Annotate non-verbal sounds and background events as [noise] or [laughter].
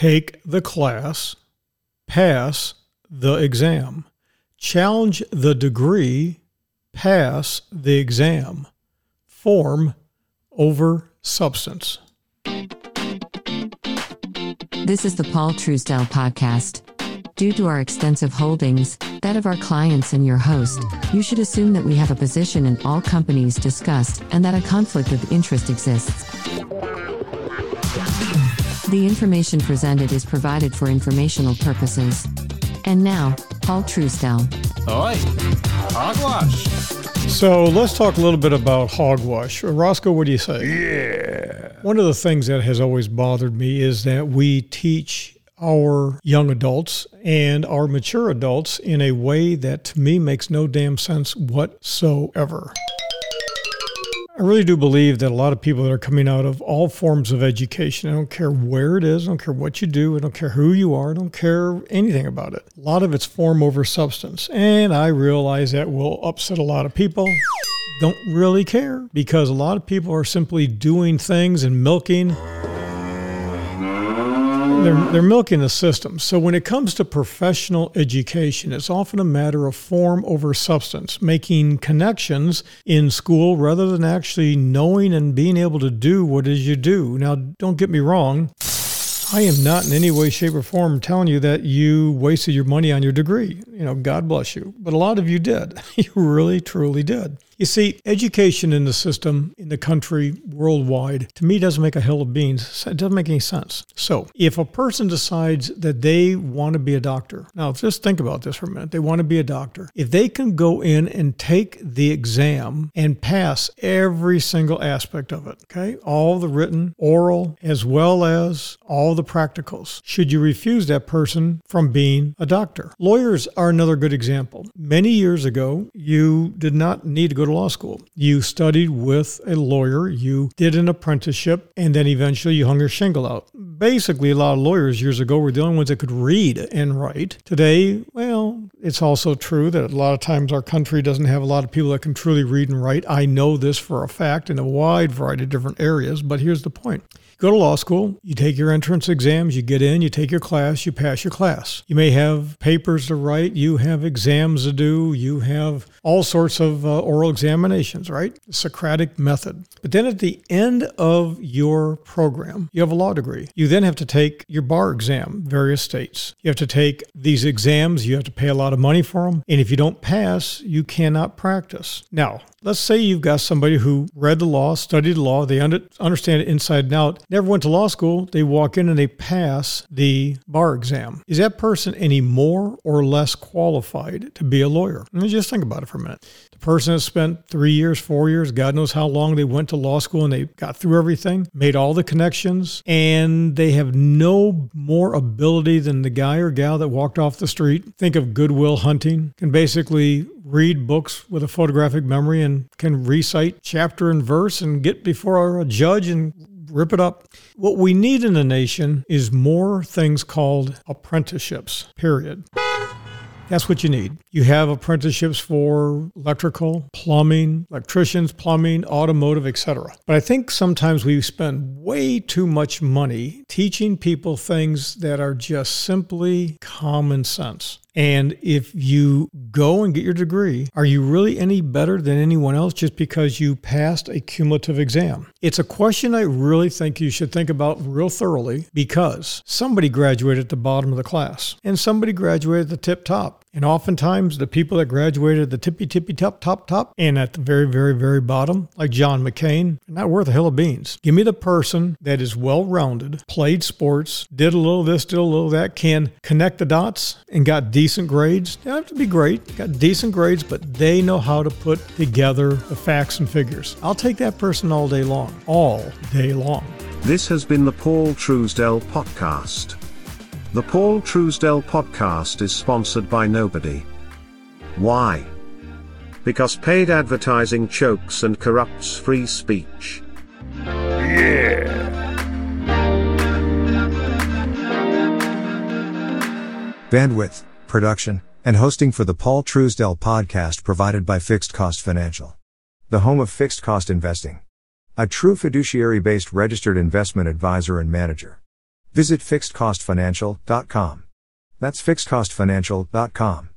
take the class, pass the exam. Challenge the degree, pass the exam. Form over substance. This is the Paul Truesdell podcast. Due to our extensive holdings, that of our clients and your host, you should assume that we have a position in all companies discussed and that a conflict of interest exists. The information presented is provided for informational purposes. And now, Paul Truesdell. Oi, hogwash. So let's talk a little bit about hogwash. Roscoe, what do you say? Yeah. One of the things that has always bothered me is that we teach our young adults and our mature adults in a way that to me makes no damn sense whatsoever. I really do believe that a lot of people that are coming out of all forms of education, I don't care where it is, I don't care what you do, I don't care who you are, I don't care anything about it. A lot of it's form over substance. And I realize that will upset a lot of people. Don't really care because a lot of people are simply doing things and milking they're, ah. they're milking the system. So when it comes to professional education, it's often a matter of form over substance, making connections in school rather than actually knowing and being able to do what it is you do. Now, don't get me wrong. I am not in any way, shape, or form telling you that you wasted your money on your degree. You know, God bless you. But a lot of you did. [laughs] You really, truly did. You see, education in the system, in the country, worldwide, to me doesn't make a hill of beans. It doesn't make any sense. So, if a person decides that they want to be a doctor, now just think about this for a minute. They want to be a doctor. If they can go in and take the exam and pass every single aspect of it, okay, all the written, oral, as well as all the practicals, should you refuse that person from being a doctor? Lawyers are another good example. Many years ago, you did not need to go to law school. You studied with a lawyer, you did an apprenticeship, and then eventually you hung your shingle out. Basically, a lot of lawyers years ago were the only ones that could read and write. Today, well, it's also true that a lot of times our country doesn't have a lot of people that can truly read and write. I know this for a fact in a wide variety of different areas, but here's the point. Go to law school, you take your entrance exams, you get in, you take your class, you pass your class. You may have papers to write, you have exams to do, you have all sorts of uh, oral examinations, right? Socratic method. But then at the end of your program, you have a law degree. You then have to take your bar exam, various states. You have to take these exams, you have to pay a lot of money for them. And if you don't pass, you cannot practice. Now, let's say you've got somebody who read the law, studied the law, they under, understand it inside and out, never went to law school, they walk in and they pass the bar exam. Is that person any more or less qualified to be a lawyer? Me just think about it for a minute. The person has spent three years, four years, God knows how long they went to law school and they got through everything, made all the connections, and they have no more ability than the guy or gal that walked off the street. Think of Good Will Hunting, can basically read books with a photographic memory and can recite chapter and verse and get before a judge and rip it up. What we need in the nation is more things called apprenticeships, period. That's what you need. You have apprenticeships for electrical, plumbing, electricians, plumbing, automotive, etc. But I think sometimes we spend way too much money teaching people things that are just simply common sense. And if you go and get your degree, are you really any better than anyone else just because you passed a cumulative exam? It's a question I really think you should think about real thoroughly because somebody graduated at the bottom of the class and somebody graduated at the tip top. And oftentimes, the people that graduated at the tippy tippy top, top, top, and at the very, very, very bottom, like John McCain, are not worth a hill of beans. Give me the person that is well rounded, played sports, did a little this, did a little that, can connect the dots, and got decent grades. They don't have to be great, got decent grades, but they know how to put together the facts and figures. I'll take that person all day long, all day long. This has been the Paul Truesdell Podcast. The Paul Truesdell Podcast is sponsored by nobody. Why? Because paid advertising chokes and corrupts free speech. Yeah. Bandwidth, production, and hosting for the Paul Truesdell podcast provided by Fixed Cost Financial. The home of fixed cost investing. A true fiduciary based registered investment advisor and manager. Visit fixedcostfinancial.com. That's fixedcostfinancial.com.